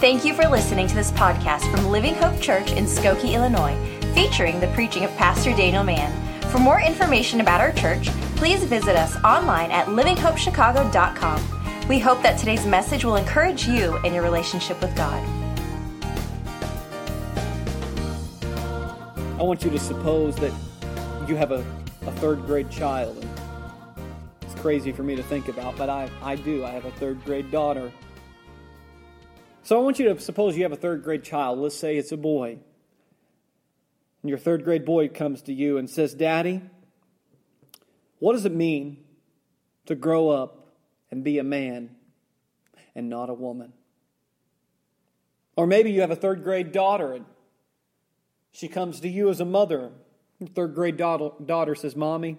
Thank you for listening to this podcast from Living Hope Church in Skokie, Illinois, featuring the preaching of Pastor Daniel Mann. For more information about our church, please visit us online at livinghopechicago.com. We hope that today's message will encourage you in your relationship with God. I want you to suppose that you have a, a third grade child. It's crazy for me to think about, but I, I do. I have a third grade daughter. So I want you to suppose you have a third grade child. Let's say it's a boy. And your third grade boy comes to you and says, Daddy, what does it mean to grow up and be a man and not a woman? Or maybe you have a third grade daughter and she comes to you as a mother. Your third grade daughter, says, Mommy,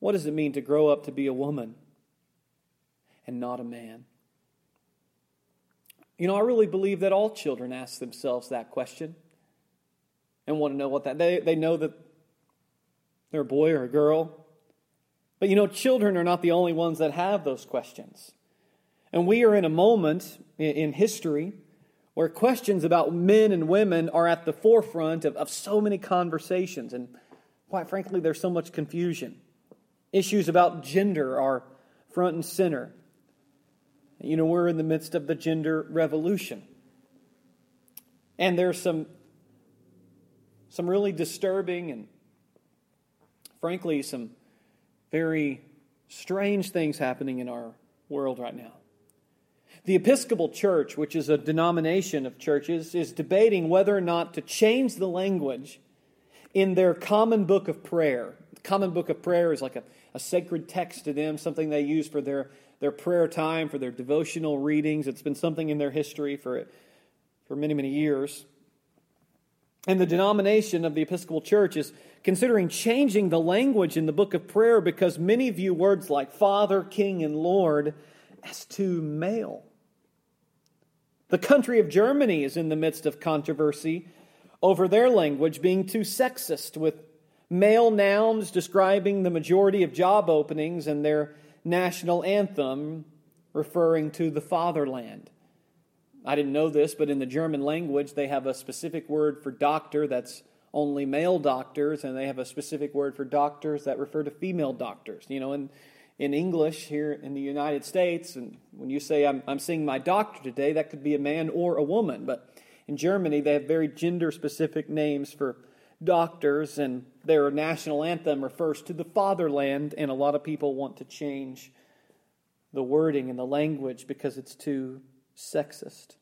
what does it mean to grow up to be a woman and not a man? You know, I really believe that all children ask themselves that question and want to know what that they they know that they're a boy or a girl. But you know, children are not the only ones that have those questions. And we are in a moment in history where questions about men and women are at the forefront of, of so many conversations. And quite frankly, there's so much confusion. Issues about gender are front and center. You know, we're in the midst of the gender revolution. And there's some some really disturbing and frankly some very strange things happening in our world right now. The Episcopal Church, which is a denomination of churches, is debating whether or not to change the language in their common book of prayer. The common book of prayer is like a, a sacred text to them, something they use for their their prayer time, for their devotional readings. It's been something in their history for, for many, many years. And the denomination of the Episcopal Church is considering changing the language in the book of prayer because many view words like Father, King, and Lord as too male. The country of Germany is in the midst of controversy over their language being too sexist, with male nouns describing the majority of job openings and their national anthem referring to the fatherland. I didn't know this, but in the German language, they have a specific word for doctor that's only male doctors, and they have a specific word for doctors that refer to female doctors. You know, in, in English here in the United States, and when you say, I'm, I'm seeing my doctor today, that could be a man or a woman. But in Germany, they have very gender specific names for doctors, and their national anthem refers to the fatherland, and a lot of people want to change the wording and the language because it's too sexist.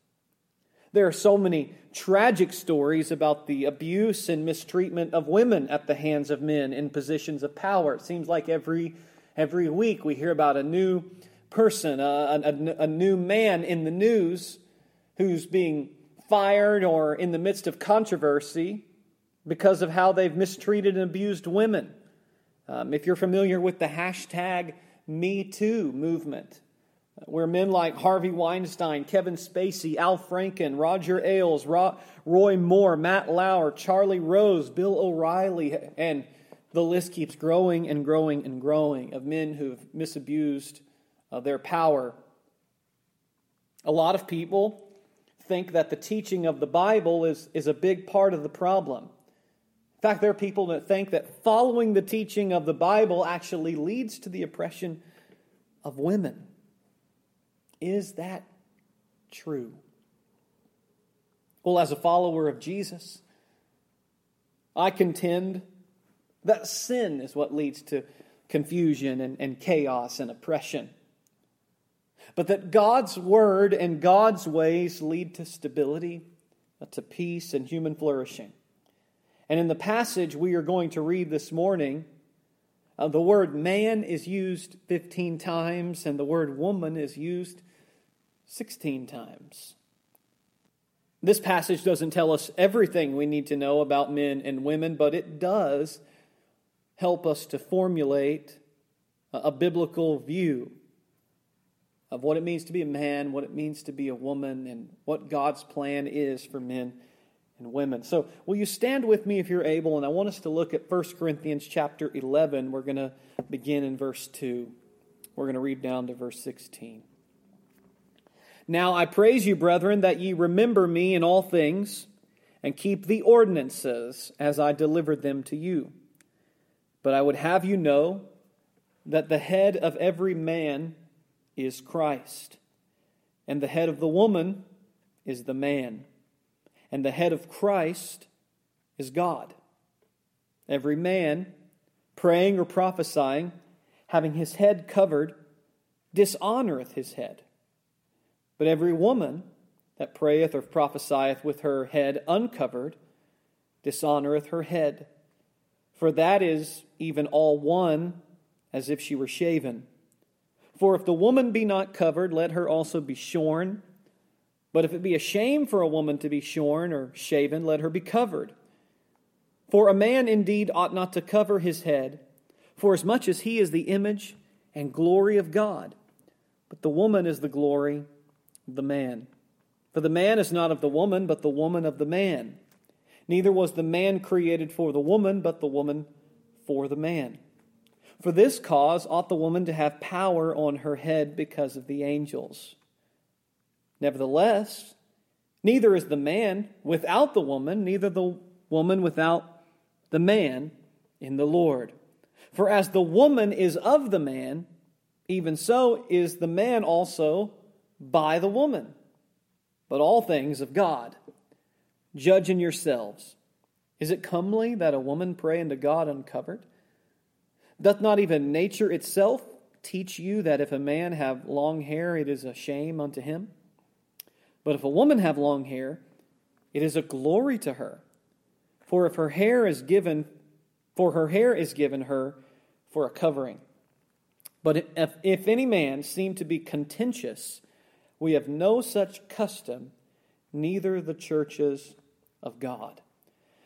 There are so many tragic stories about the abuse and mistreatment of women at the hands of men in positions of power. It seems like every, every week we hear about a new person, a, a, a new man in the news who's being fired or in the midst of controversy because of how they've mistreated and abused women. Um, if you're familiar with the hashtag Me Too movement, where men like Harvey Weinstein, Kevin Spacey, Al Franken, Roger Ailes, Roy Moore, Matt Lauer, Charlie Rose, Bill O'Reilly, and the list keeps growing and growing and growing of men who've misabused uh, their power. A lot of people think that the teaching of the Bible is, is a big part of the problem. In fact, there are people that think that following the teaching of the Bible actually leads to the oppression of women. Is that true? Well, as a follower of Jesus, I contend that sin is what leads to confusion and, and chaos and oppression. But that God's word and God's ways lead to stability, to peace, and human flourishing. And in the passage we are going to read this morning, uh, the word man is used 15 times, and the word woman is used 16 times. This passage doesn't tell us everything we need to know about men and women, but it does help us to formulate a biblical view of what it means to be a man, what it means to be a woman, and what God's plan is for men and women. So, will you stand with me if you're able? And I want us to look at 1 Corinthians chapter 11. We're going to begin in verse 2. We're going to read down to verse 16. Now I praise you, brethren, that ye remember me in all things, and keep the ordinances as I delivered them to you. But I would have you know that the head of every man is Christ, and the head of the woman is the man, and the head of Christ is God. Every man praying or prophesying, having his head covered, dishonoreth his head. But every woman that prayeth or prophesieth with her head uncovered dishonoreth her head. For that is even all one as if she were shaven. For if the woman be not covered, let her also be shorn. But if it be a shame for a woman to be shorn or shaven, let her be covered. For a man indeed ought not to cover his head, for as much as he is the image and glory of God, but the woman is the glory of the man. For the man is not of the woman, but the woman of the man. Neither was the man created for the woman, but the woman for the man. For this cause ought the woman to have power on her head because of the angels. Nevertheless, neither is the man without the woman, neither the woman without the man in the Lord. For as the woman is of the man, even so is the man also by the woman. But all things of God. Judge in yourselves. Is it comely that a woman pray unto God uncovered? Doth not even nature itself teach you that if a man have long hair, it is a shame unto him? But if a woman have long hair, it is a glory to her. For if her hair is given, for her hair is given her for a covering. But if, if any man seem to be contentious, we have no such custom, neither the churches of God.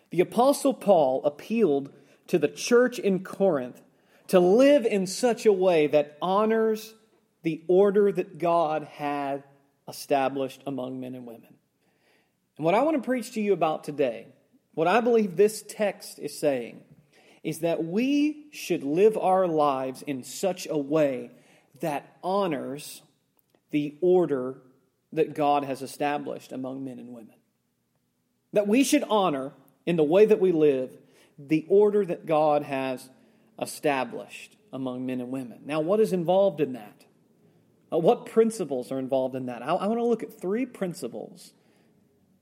The Apostle Paul appealed to the church in Corinth to live in such a way that honors the order that God had established among men and women. And what I want to preach to you about today what I believe this text is saying is that we should live our lives in such a way that honors the order that God has established among men and women. That we should honor, in the way that we live, the order that God has established among men and women. Now, what is involved in that? Uh, what principles are involved in that? I, I want to look at three principles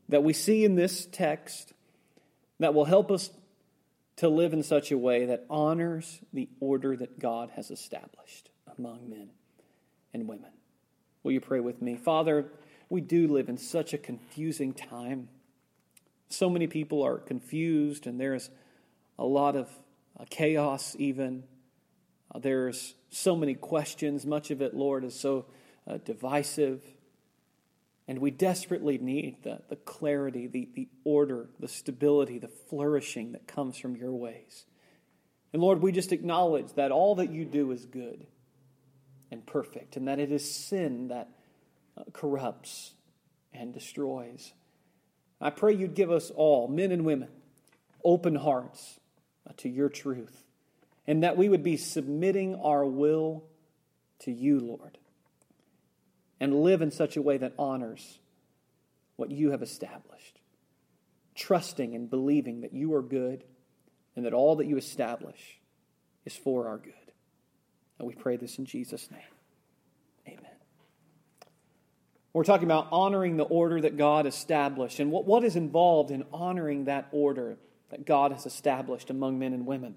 that we see in this text that will help us to live in such a way that honors the order that God has established among men and women. Will you pray with me? Father, we do live in such a confusing time. So many people are confused, and there's a lot of uh, chaos, even. Uh, there's so many questions. Much of it, Lord, is so uh, divisive. And we desperately need the, the clarity, the, the order, the stability, the flourishing that comes from your ways. And Lord, we just acknowledge that all that you do is good and perfect, and that it is sin that uh, corrupts and destroys. I pray you'd give us all, men and women, open hearts uh, to your truth, and that we would be submitting our will to you, Lord and live in such a way that honors what you have established, trusting and believing that you are good and that all that you establish is for our good. And we pray this in Jesus' name. Amen. We're talking about honoring the order that God established and what, what is involved in honoring that order that God has established among men and women.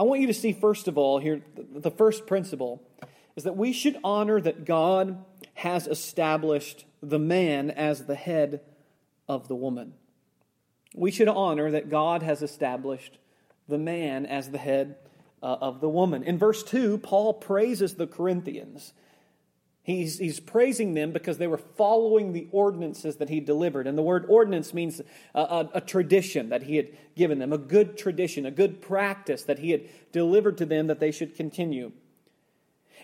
I want you to see, first of all, here, the first principle is that we should honor that God has established the man as the head of the woman. We should honor that God has established the man as the head uh, of the woman. In verse 2, Paul praises the Corinthians. He's, he's praising them because they were following the ordinances that he delivered. And the word ordinance means a, a, a, tradition that he had given them, a good tradition, a good practice that he had delivered to them that they should continue.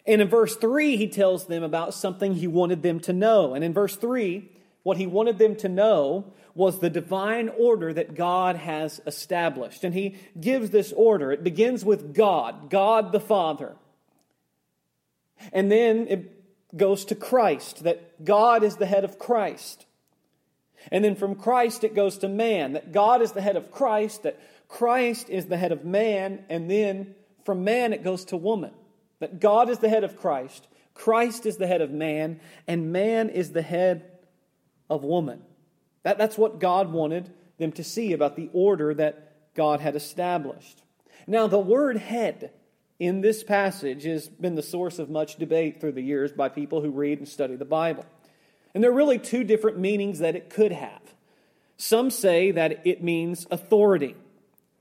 And in verse 3, he tells them about something he wanted them to know. And in verse 3, what he wanted them to know was the divine order that God has established. And he gives this order. It begins with God, God the Father. And then it goes to Christ, that God is the head of Christ. And then from Christ it goes to man, that God is the head of Christ, that Christ is the head of man, and then from man it goes to woman. That God is the head of Christ, Christ is the head of man, and man is the head of woman. That, that's what God wanted them to see about the order that God had established. Now, the word head in this passage has been the source of much debate through the years by people who read and study the Bible. And there are really two different meanings that it could have. Some say that it means authority,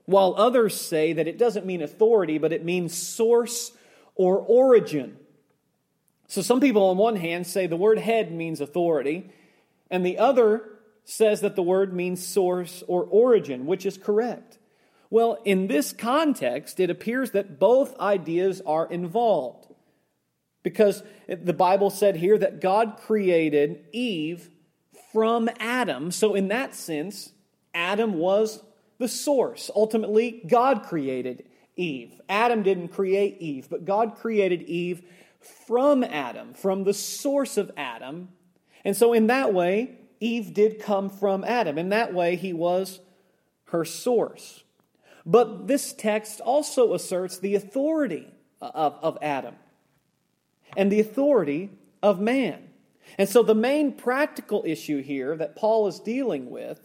while others say that it doesn't mean authority, but it means source or origin. So some people, on one hand, say the word head means authority, and the other says that the word means source or origin, which is correct. Well, in this context, it appears that both ideas are involved. Because the Bible said here that God created Eve from Adam. So, in that sense, Adam was the source. Ultimately, God created Eve. Adam didn't create Eve, but God created Eve from Adam, from the source of Adam. And so, in that way, Eve did come from Adam. In that way, he was her source. But this text also asserts the authority of, of Adam and the authority of man. And so, the main practical issue here that Paul is dealing with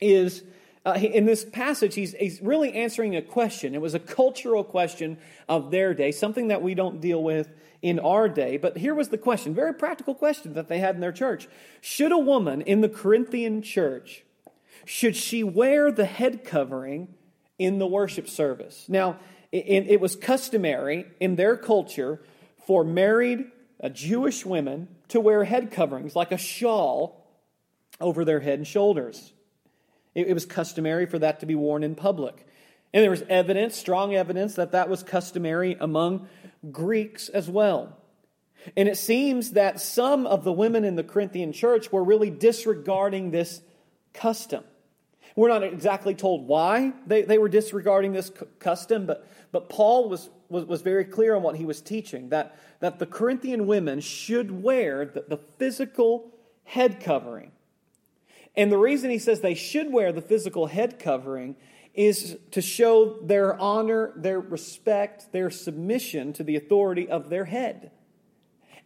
is uh, in this passage, he's, he's really answering a question. It was a cultural question of their day, something that we don't deal with in our day. But here was the question, very practical question that they had in their church. Should a woman in the Corinthian church, should she wear the head covering in the worship service? Now, it, was customary in their culture for married uh, Jewish women to wear head coverings like a shawl over their head and shoulders. It was customary for that to be worn in public. And there was evidence, strong evidence, that that was customary among Greeks as well. And it seems that some of the women in the Corinthian church were really disregarding this custom. We're not exactly told why they, they were disregarding this custom, but, but Paul was, was, was very clear on what he was teaching that, that the Corinthian women should wear the, the physical head covering and the reason he says they should wear the physical head covering is to show their honor, their respect, their submission to the authority of their head.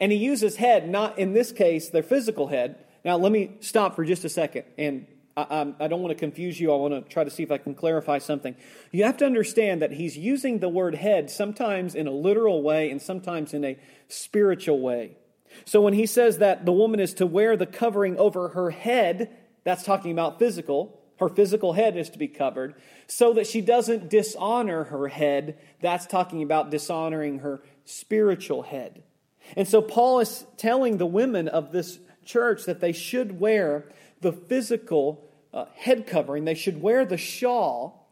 And he uses head, not in this case, their physical head. Now, let me stop for just a second. And I, I, don't want to confuse you. I want to try to see if I can clarify something. You have to understand that he's using the word head sometimes in a literal way and sometimes in a spiritual way. So when he says that the woman is to wear the covering over her head, that's talking about physical. Her physical head is to be covered so that she doesn't dishonor her head. That's talking about dishonoring her spiritual head. And so Paul is telling the women of this church that they should wear the physical uh, head covering, they should wear the shawl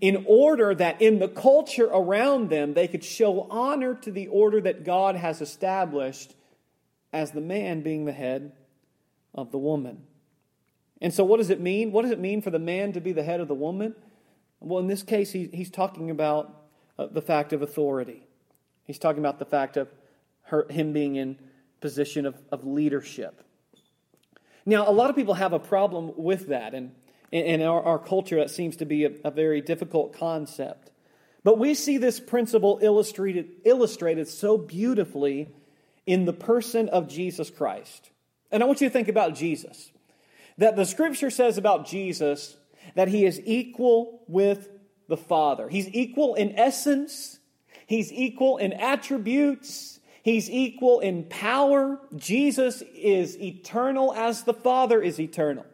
in order that in the culture around them they could show honor to the order that God has established as the man being the head of the woman. And so, what does it mean? What does it mean for the man to be the head of the woman? Well, in this case, he, he's talking about uh, the fact of authority. He's talking about the fact of her, him being in position of, of leadership. Now, a lot of people have a problem with that, and in our, our culture, that seems to be a, a very difficult concept. But we see this principle illustrated, illustrated so beautifully in the person of Jesus Christ. And I want you to think about Jesus that the scripture says about Jesus that he is equal with the Father. He's equal in essence, he's equal in attributes, he's equal in power. Jesus is eternal as the Father is eternal.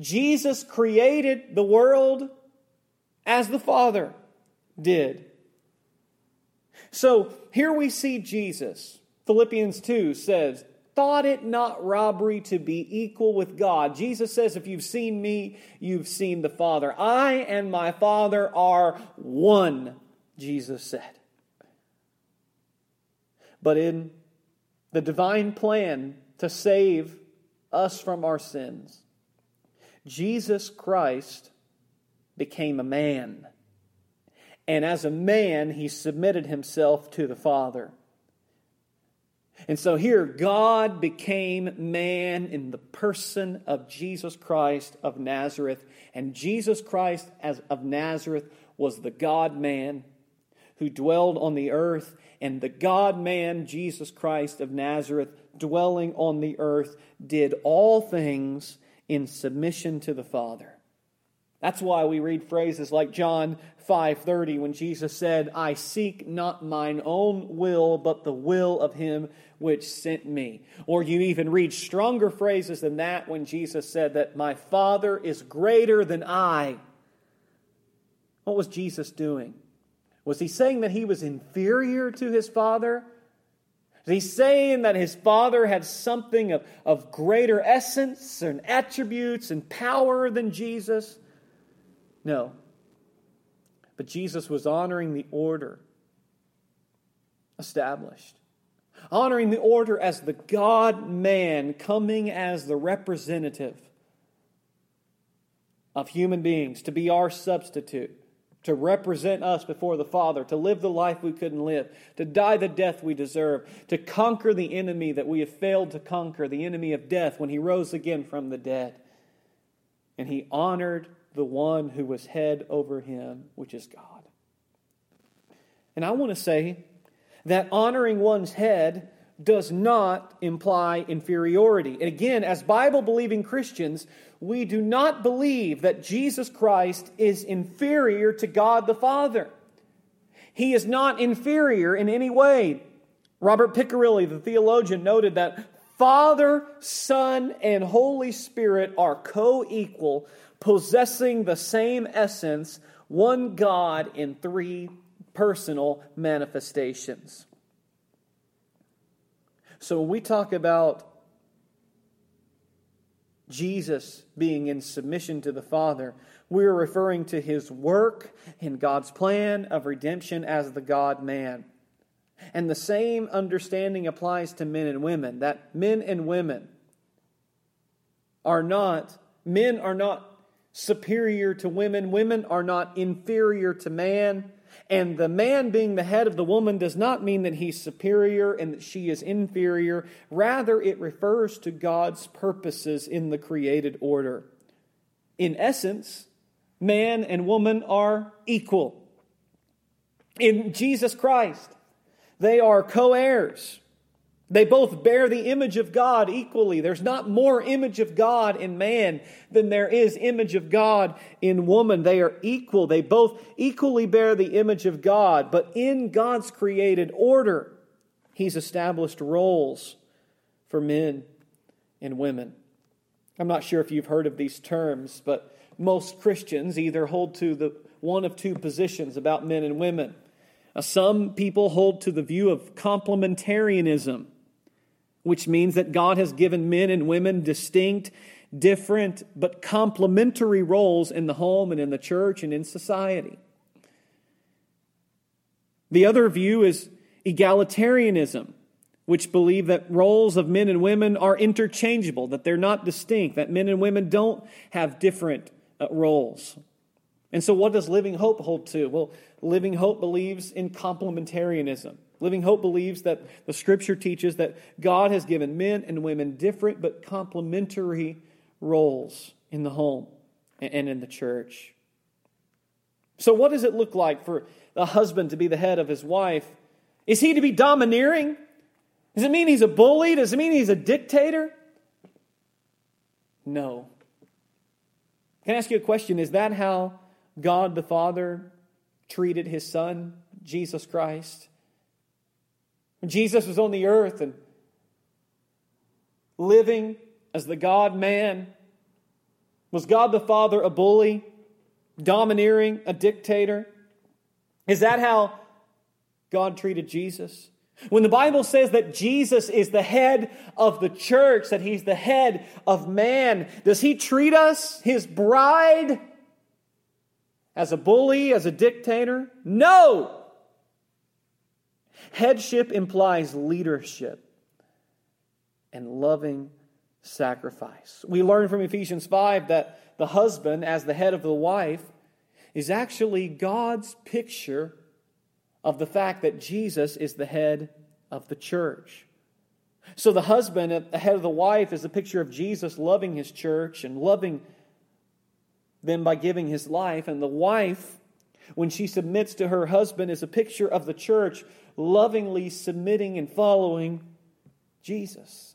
Jesus created the world as the Father did. So here we see Jesus. Philippians 2 says, thought it not robbery to be equal with God. Jesus says, If you've seen me, you've seen the Father. I and my Father are one, Jesus said. But in the divine plan to save us from our sins, Jesus Christ became a man. And as a man, he submitted himself to the Father. And so here, God became man in the person of Jesus Christ of Nazareth. And Jesus Christ as of Nazareth was the God man who dwelled on the earth. And the God man, Jesus Christ of Nazareth, dwelling on the earth, did all things in submission to the Father. That's why we read phrases like John 5:30 when Jesus said, "I seek not mine own will, but the will of him which sent me." Or you even read stronger phrases than that when Jesus said that my Father is greater than I. What was Jesus doing? Was he saying that he was inferior to his Father? Is he saying that his Father had something of, of greater essence and attributes and power than Jesus? No. But Jesus was honoring the order established, honoring the order as the God man coming as the representative of human beings to be our substitute, to represent us before the Father, to live the life we couldn't live, to die the death we deserve, to conquer the enemy that we have failed to conquer, the enemy of death, when he rose again from the dead. And he honored the one who was head over him, which is God. And I want to say that honoring one's head does not imply inferiority. And again, as Bible believing Christians, we do not believe that Jesus Christ is inferior to God the Father. He is not inferior in any way. Robert Picirilli, the theologian, noted that Father, Son, and Holy Spirit are co equal possessing the same essence, one God in three personal manifestations. So when we talk about Jesus being in submission to the Father, we're referring to his work in God's plan of redemption as the God man. And the same understanding applies to men and women that men and women are not, men are not superior to women. Women are not inferior to man. And the man being the head of the woman does not mean that he's superior and that she is inferior. Rather, it refers to God's purposes in the created order. In essence, man and woman are equal. In Jesus Christ, they are co heirs. They both bear the image of God equally. There's not more image of God in man than there is image of God in woman. They are equal. They both equally bear the image of God. But in God's created order, He's established roles for men and women. I'm not sure if you've heard of these terms, but most Christians either hold to the one of two positions about men and women. Uh, some people hold to the view of complementarianism which means that God has given men and women distinct, different, but complementary roles in the home and in the church and in society. The other view is egalitarianism, which believe that roles of men and women are interchangeable, that they're not distinct, that men and women don't have different uh, roles. And so, what does Living Hope hold to? Well, Living Hope believes in complementarianism. Living Hope believes that the scripture teaches that God has given men and women different but complementary roles in the home and in the church. So, what does it look like for the husband to be the head of his wife? Is he to be domineering? Does it mean he's a bully? Does it mean he's a dictator? No. Can I ask you a question? Is that how God the Father treated his son, Jesus Christ? When Jesus was on the earth and living as the God man, was God the Father a bully, domineering, a dictator? Is that how God treated Jesus? When the Bible says that Jesus is the head of the church, that he's the head of man, does he treat us, his bride, as a bully, as a dictator? No! Headship implies leadership and loving sacrifice. We learn from Ephesians 5 that the husband, as the head of the wife, is actually God's picture of the fact that Jesus is the head of the church. So the husband at the head of the wife is a picture of Jesus loving his church and loving them by giving his life. And the wife, when she submits to her husband, is a picture of the church lovingly submitting and following Jesus.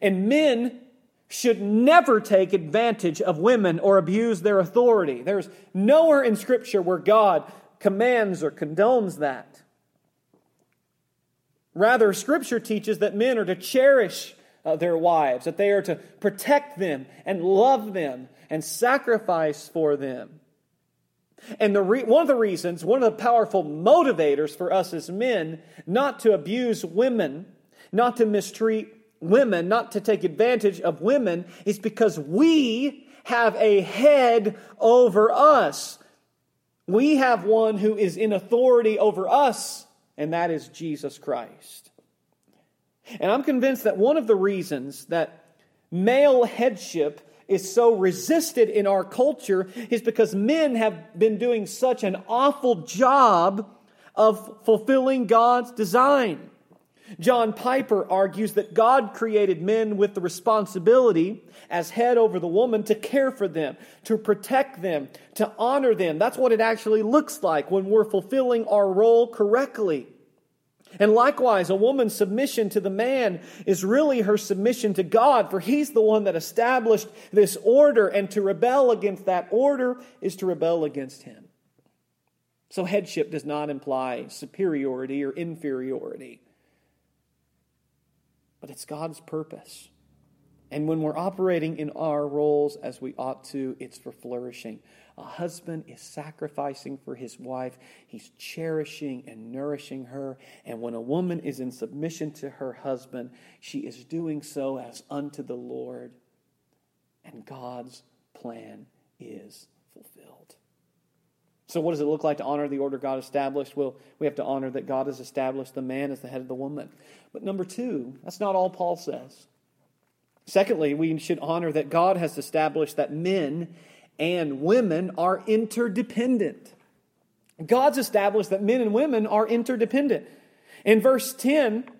And men should never take advantage of women or abuse their authority. There's nowhere in Scripture where God commands or condones that. Rather, Scripture teaches that men are to cherish uh, their wives, that they are to protect them and love them and sacrifice for them. And the re- one of the reasons, one of the powerful motivators for us as men not to abuse women, not to mistreat women, not to take advantage of women, is because we have a head over us. We have one who is in authority over us, and that is Jesus Christ. And I'm convinced that one of the reasons that male headship is so resisted in our culture is because men have been doing such an awful job of fulfilling God's design. John Piper argues that God created men with the responsibility as head over the woman to care for them, to protect them, to honor them. That's what it actually looks like when we're fulfilling our role correctly. And likewise, a woman's submission to the man is really her submission to God, for he's the one that established this order, and to rebel against that order is to rebel against him. So, headship does not imply superiority or inferiority but it's God's purpose. And when we're operating in our roles as we ought to, it's for flourishing. A husband is sacrificing for his wife, he's cherishing and nourishing her. And when a woman is in submission to her husband, she is doing so as unto the Lord. And God's plan is fulfilled. So, what does it look like to honor the order God established? Well, we have to honor that God has established the man as the head of the woman. But number two, that's not all Paul says. Secondly, we should honor that God has established that men and women are interdependent. God's established that men and women are interdependent. In verse 10,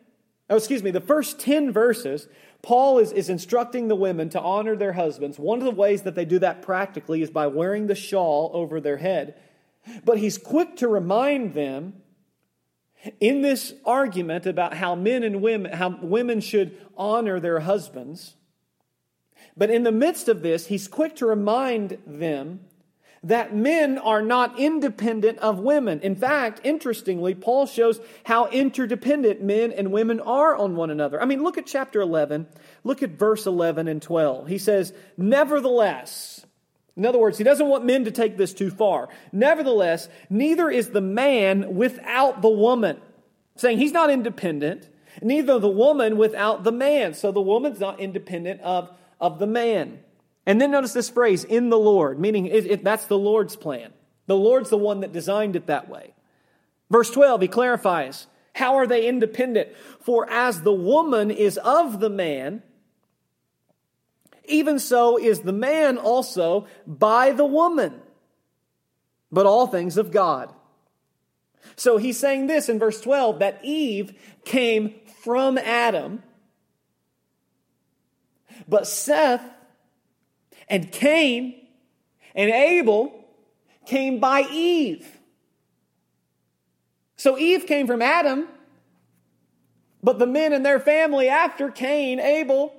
oh, excuse me, the first 10 verses, Paul is, is instructing the women to honor their husbands. One of the ways that they do that practically is by wearing the shawl over their head. But he's quick to remind them in this argument about how men and women, how women should honor their husbands. But in the midst of this, he's quick to remind them that men are not independent of women. In fact, interestingly, Paul shows how interdependent men and women are on one another. I mean, look at chapter 11. Look at verse 11 and 12. He says, Nevertheless, in other words, he doesn't want men to take this too far. Nevertheless, neither is the man without the woman. Saying he's not independent, neither the woman without the man. So the woman's not independent of, of the man. And then notice this phrase, in the Lord, meaning it, it, that's the Lord's plan. The Lord's the one that designed it that way. Verse 12, he clarifies, how are they independent? For as the woman is of the man, even so is the man also by the woman, but all things of God. So he's saying this in verse 12 that Eve came from Adam, but Seth and Cain and Abel came by Eve. So Eve came from Adam, but the men and their family after Cain, Abel,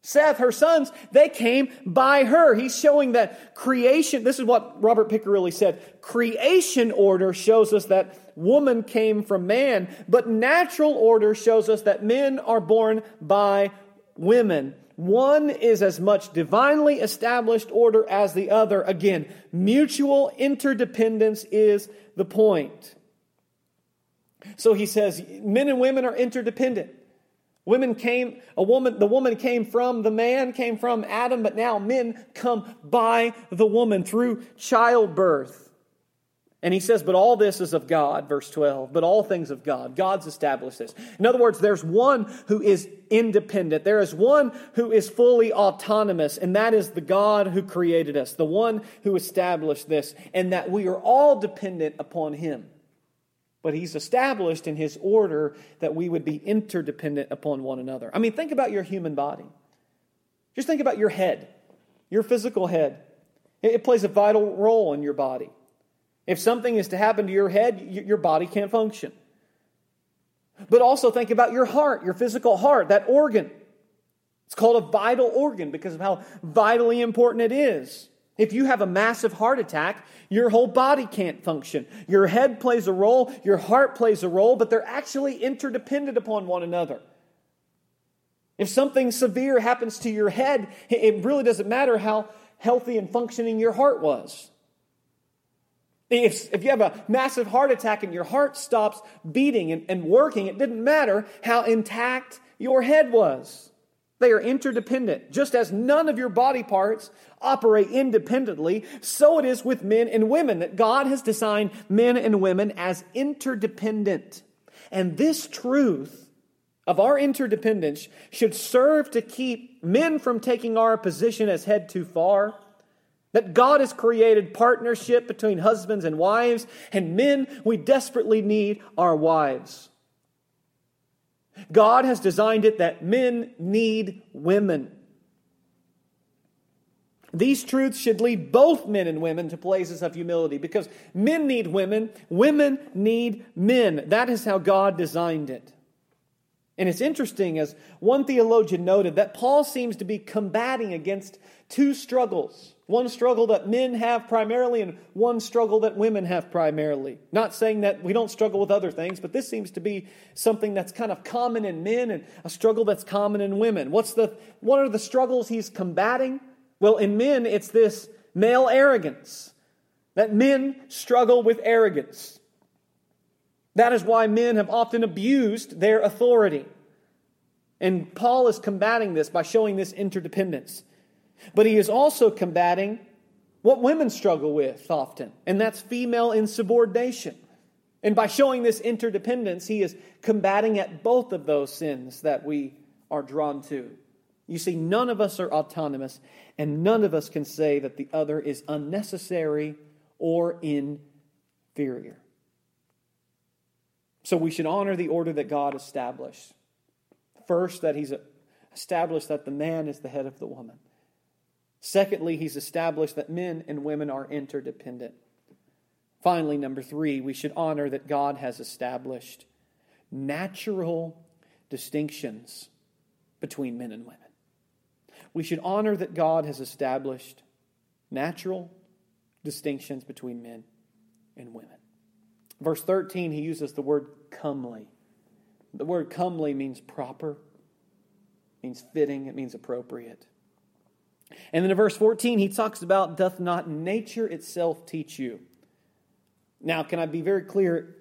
Seth, her sons, they came by her. He's showing that creation, this is what Robert Picirilli said creation order shows us that woman came from man, but natural order shows us that men are born by women. One is as much divinely established order as the other. Again, mutual interdependence is the point. So he says men and women are interdependent. Women came, a woman, the woman came from the man, came from Adam, but now men come by the woman through childbirth. And he says, but all this is of God, verse 12, but all things of God. God's established this. In other words, there's one who is independent. There is one who is fully autonomous, and that is the God who created us, the one who established this, and that we are all dependent upon him. but He's established in His order that we would be interdependent upon one another. I mean, think about your human body. Just think about your head, your physical head. It plays a vital role in your body. If something is to happen to your head, your body can't function. But also think about your heart, your physical heart, that organ. It's called a vital organ because of how vitally important it is. If you have a massive heart attack, your whole body can't function. Your head plays a role, your heart plays a role, but they're actually interdependent upon one another. If something severe happens to your head, it really doesn't matter how healthy and functioning your heart was. If, if you have a massive heart attack and your heart stops beating and, and working, it didn't matter how intact your head was. They are interdependent. Just as none of your body parts operate independently, so it is with men and women, that God has designed men and women as interdependent. And this truth of our interdependence should serve to keep men from taking our position as head too far that God has created partnership between husbands and wives, and men, we desperately need our wives. God has designed it that men need women. These truths should lead both men and women to places of humility because men need women, women need men. That is how God designed it. And it's interesting, as one theologian noted, that Paul seems to be combating against two struggles one struggle that men have primarily and one struggle that women have primarily. Not saying that we don't struggle with other things, but this seems to be something that's kind of common in men and a struggle that's common in women. What's the what are the struggles he's combating? Well, in men it's this male arrogance. That men struggle with arrogance. That is why men have often abused their authority. And Paul is combating this by showing this interdependence. But he is also combating what women struggle with often, and that's female insubordination. And by showing this interdependence, he is combating at both of those sins that we are drawn to. You see, none of us are autonomous, and none of us can say that the other is unnecessary or inferior. So we should honor the order that God established. First, that He's established that the man is the head of the woman. Secondly, he's established that men and women are interdependent. Finally, number three, we should honor that God has established natural distinctions between men and women. We should honor that God has established natural distinctions between men and women. Verse 13, he uses the word comely. The word comely means proper, means fitting, it means appropriate. And then in verse 14, he talks about, doth not nature itself teach you? Now, can I be very clear?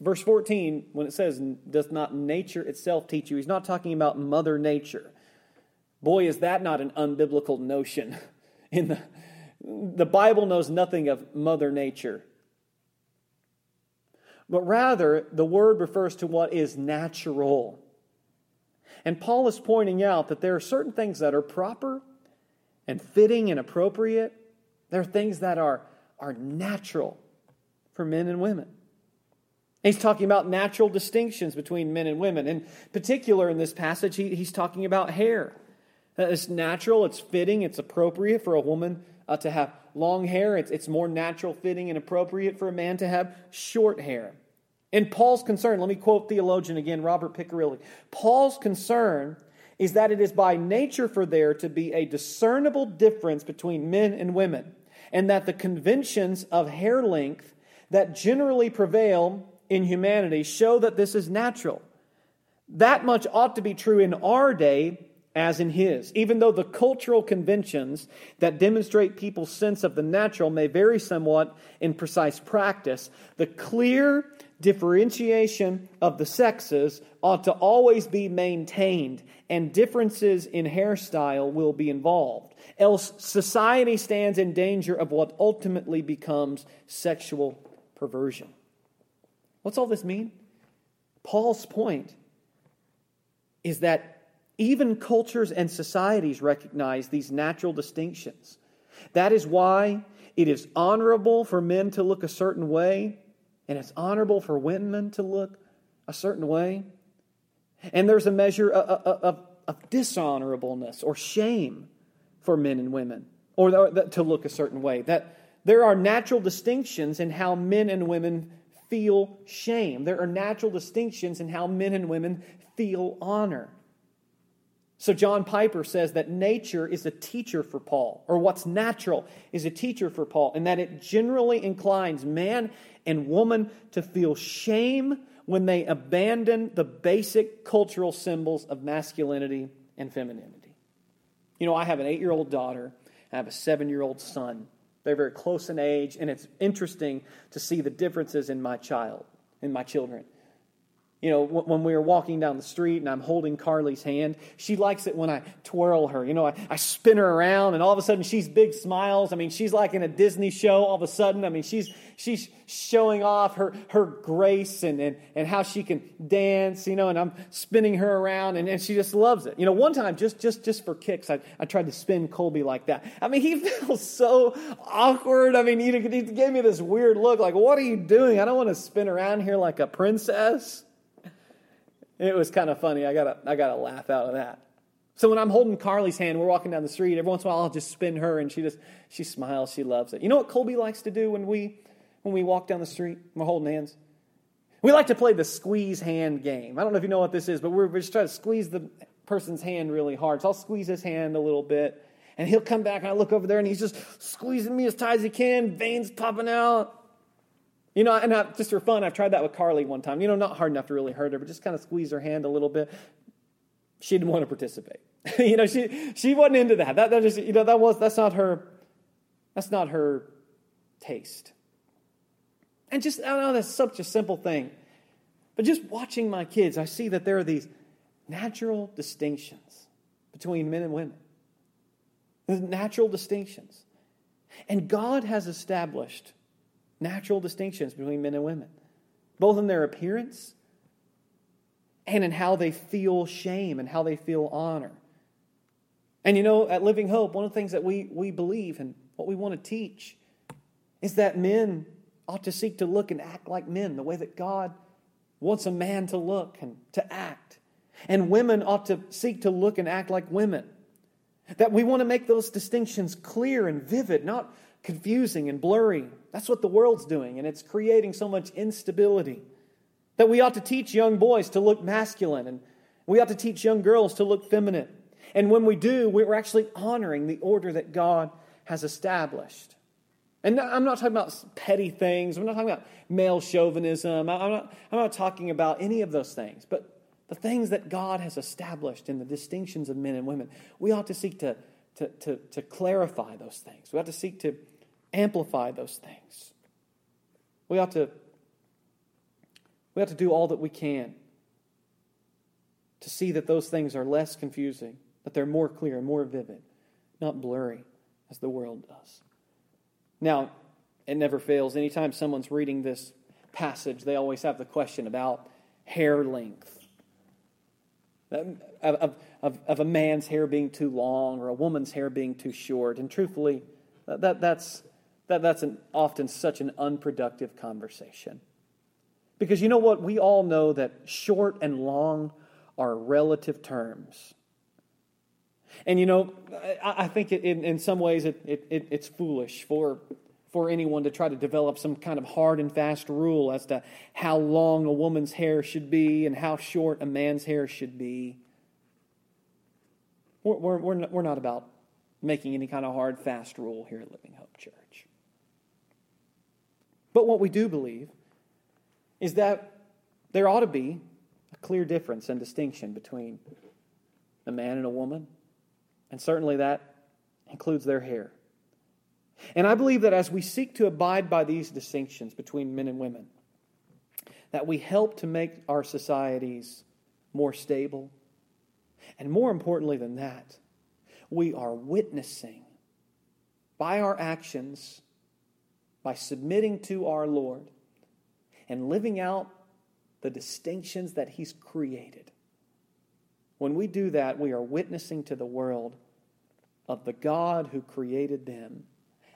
Verse 14, when it says, doth not nature itself teach you, he's not talking about Mother Nature. Boy, is that not an unbiblical notion. In the, the Bible knows nothing of Mother Nature. But rather, the word refers to what is natural. And Paul is pointing out that there are certain things that are proper and fitting and appropriate. They're things that are, are natural for men and women. He's talking about natural distinctions between men and women. In particular, in this passage, he, he's talking about hair. It's natural, it's fitting, it's appropriate for a woman uh, to have long hair. It's, it's more natural, fitting, and appropriate for a man to have short hair. And Paul's concern, let me quote theologian again, Robert Picirilli. Paul's concern is that it is by nature for there to be a discernible difference between men and women, and that the conventions of hair length that generally prevail in humanity show that this is natural. That much ought to be true in our day as in his. Even though the cultural conventions that demonstrate people's sense of the natural may vary somewhat in precise practice, the clear differentiation of the sexes ought to always be maintained, and differences in hairstyle will be involved. Else, society stands in danger of what ultimately becomes sexual perversion. What's all this mean? Paul's point is that even cultures and societies recognize these natural distinctions. That is why it is honorable for men to look a certain way and it's honorable for women to look a certain way. And there's a measure of, of, of dishonorableness or shame for men and women, or to look a certain way. That there are natural distinctions in how men and women feel shame. There are natural distinctions in how men and women feel honor. So, John Piper says that nature is a teacher for Paul, or what's natural is a teacher for Paul, and that it generally inclines man and woman to feel shame when they abandon the basic cultural symbols of masculinity and femininity. You know, I have an eight year old daughter, I have a seven year old son. They're very close in age, and it's interesting to see the differences in my child, in my children. You know, when we were walking down the street and I'm holding Carly's hand, she likes it when I twirl her. You know, I, I spin her around and all of a sudden she's big smiles. I mean, she's like in a Disney show all of a sudden. I mean, she's, she's showing off her, her grace and, and, and how she can dance, you know, and I'm spinning her around and, and she just loves it. You know, one time, just, just, just for kicks, I, I tried to spin Colby like that. I mean, he feels so awkward. I mean, he, he gave me this weird look like, what are you doing? I don't want to spin around here like a princess. It was kind of funny. I got a, I got a laugh out of that. So when I'm holding Carly's hand, we're walking down the street. Every once in a while, I'll just spin her, and she just she smiles. She loves it. You know what Colby likes to do when we when we walk down the street? We're holding hands. We like to play the squeeze hand game. I don't know if you know what this is, but we're, we're just trying to squeeze the person's hand really hard. So I'll squeeze his hand a little bit, and he'll come back, and I look over there, and he's just squeezing me as tight as he can, veins popping out. You know, and I, just for fun, I've tried that with Carly one time. You know, not hard enough to really hurt her, but just kind of squeeze her hand a little bit. She didn't want to participate. you know, she she wasn't into that. That that just you know that was that's not her that's not her taste. And just I know that's such a simple thing. But just watching my kids, I see that there are these natural distinctions between men and women. There's natural distinctions. And God has established natural distinctions between men and women, both in their appearance and in how they feel shame and how they feel honor. And you know, at Living Hope, one of the things that we, we believe and what we want to teach is that men ought to seek to look and act like men, the way that God wants a man to look and to act. And women ought to seek to look and act like women. That we want to make those distinctions clear and vivid, not confusing and blurry. That's what the world's doing, and it's creating so much instability. That we ought to teach young boys to look masculine, and we ought to teach young girls to look feminine. And when we do, we're actually honoring the order that God has established. And I'm not talking about petty things. I'm not talking about male chauvinism. I'm not, I'm not talking about any of those things. But the things that God has established in the distinctions of men and women, we ought to seek to, to, to, to clarify those things. We ought to seek to amplify those things. We ought to we ought to do all that we can to see that those things are less confusing, that they're more clear, more vivid, not blurry as the world does. Now, it never fails. Anytime someone's reading this passage, they always have the question about hair length. Of, of, of, a man's hair being too long or a woman's hair being too short. And truthfully, that, that's, that, that's an, often such an unproductive conversation. Because you know what? We all know that short and long are relative terms. And you know, I, I think in, in some ways it, it, it's foolish for, for anyone to try to develop some kind of hard and fast rule as to how long a woman's hair should be and how short a man's hair should be. We're, we're, we're, not, we're not about making any kind of hard, fast rule here at Living Hope Church. But what we do believe is that there ought to be a clear difference and distinction between a man and a woman, and certainly that includes their hair. And I believe that as we seek to abide by these distinctions between men and women, that we help to make our societies more stable. And more importantly than that, we are witnessing by our actions by submitting to our Lord and living out the distinctions that He's created. When we do that, we are witnessing to the world of the God who created them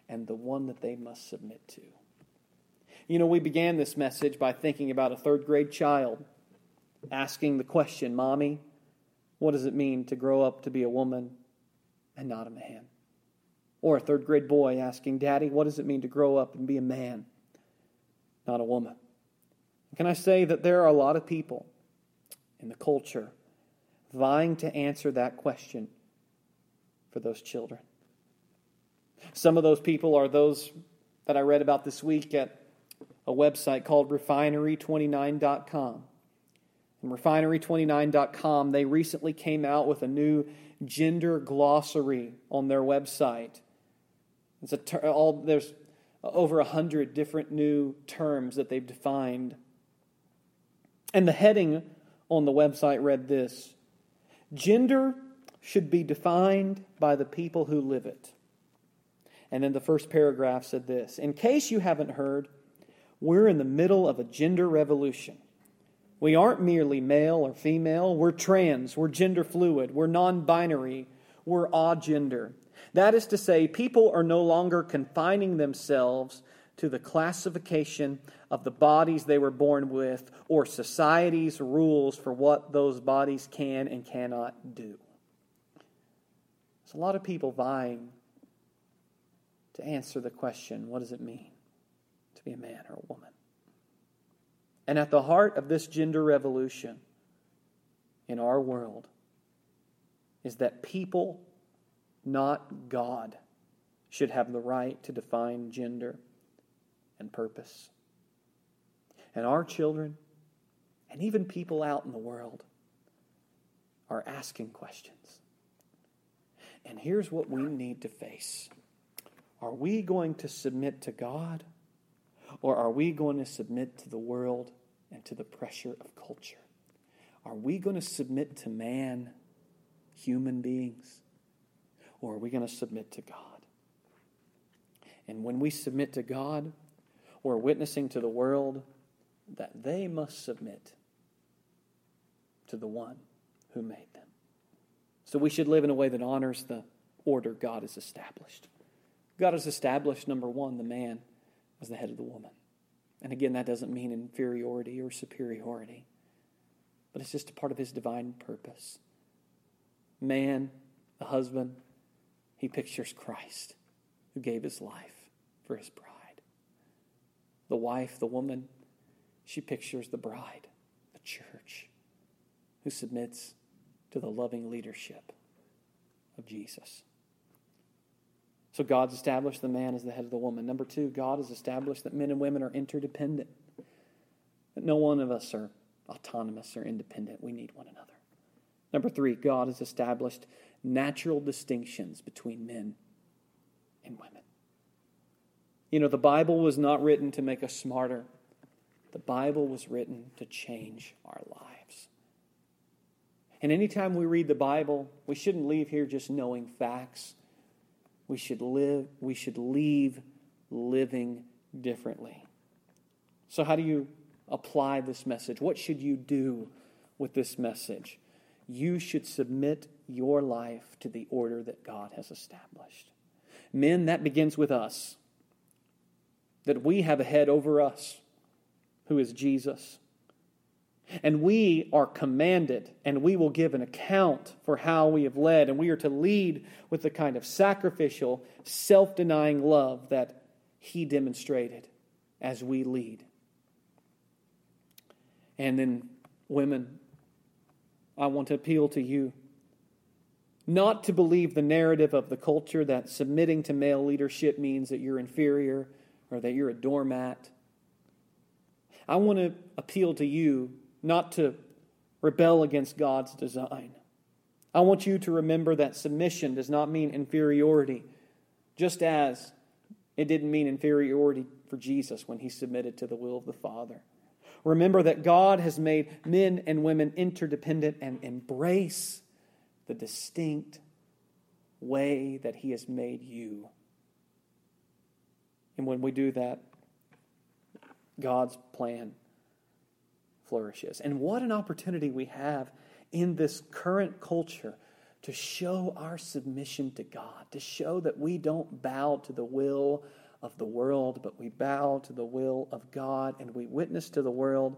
and the one that they must submit to. You know, we began this message by thinking about a third grade child asking the question, Mommy, what does it mean to grow up to be a woman and not a man? Or a third grade boy asking, Daddy, what does it mean to grow up and be a man, not a woman? Can I say that there are a lot of people in the culture vying to answer that question for those children? Some of those people are those that I read about this week at a website called refinery29.com. And refinery29.com, they recently came out with a new gender glossary on their website. It's a ter- all, there's over a hundred different new terms that they've defined. And the heading on the website read this Gender should be defined by the people who live it. And then the first paragraph said this In case you haven't heard, we're in the middle of a gender revolution. We aren't merely male or female, we're trans, we're gender fluid, we're non binary, we're agender. That is to say, people are no longer confining themselves to the classification of the bodies they were born with or society's rules for what those bodies can and cannot do. There's a lot of people vying to answer the question what does it mean to be a man or a woman? And at the heart of this gender revolution in our world is that people, not God, should have the right to define gender and purpose. And our children, and even people out in the world, are asking questions. And here's what we need to face Are we going to submit to God, or are we going to submit to the world and to the pressure of culture? Are we going to submit to man, human beings, or are we going to submit to God? And when we submit to God, we're witnessing to the world that they must submit to the one who made them. So we should live in a way that honors the order God has established. God has established, number one, the man as the head of the woman. And again, that doesn't mean inferiority or superiority, but it's just a part of his divine purpose. Man, the husband, he pictures Christ who gave his life for his bride. The wife, the woman, she pictures the bride, the church, who submits to the loving leadership of Jesus. So God's established the man as the head of the woman. Number two, God has established that men and women are interdependent. That no one of us are autonomous or independent. We need one another. Number three, God has established natural distinctions between men and women. You know, the Bible was not written to make us smarter, the Bible was written to change our lives. And anytime we read the Bible, we shouldn't leave here just knowing facts. We should live, we should leave living differently. So how do you apply this message? What should you do with this message? You should submit your life to the order that God has established. Men, that begins with us that we have a head over us who is Jesus. And we are commanded, and we will give an account for how we have led. And we are to lead with the kind of sacrificial, self denying love that He demonstrated as we lead. And then, women, I want to appeal to you not to believe the narrative of the culture that submitting to male leadership means that you're inferior or that you're a doormat. I want to appeal to you not to rebel against God's design. I want you to remember that submission does not mean inferiority, just as it didn't mean inferiority for Jesus when he submitted to the will of the Father. Remember that God has made men and women interdependent and embrace the distinct way that he has made you. And when we do that, God's plan flourishes. And what an opportunity we have in this current culture to show our submission to God, to show that we don't bow to the will of the world, but we bow to the will of God and we witness to the world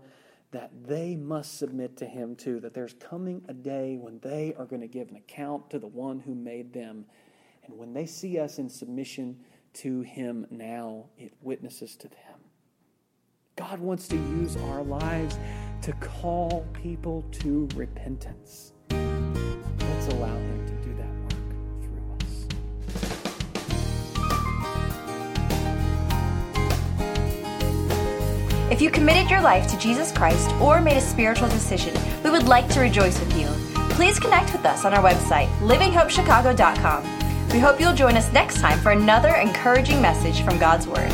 that they must submit to Him too, that there's coming a day when they are going to give an account to the one who made them. And when they see us in submission to Him now, it witnesses to them. God wants to use our lives to call people to repentance. Let's allow If you committed your life to Jesus Christ or made a spiritual decision, we would like to rejoice with you. Please connect with us on our website, livinghopechicago.com. We hope you'll join us next time for another encouraging message from God's Word.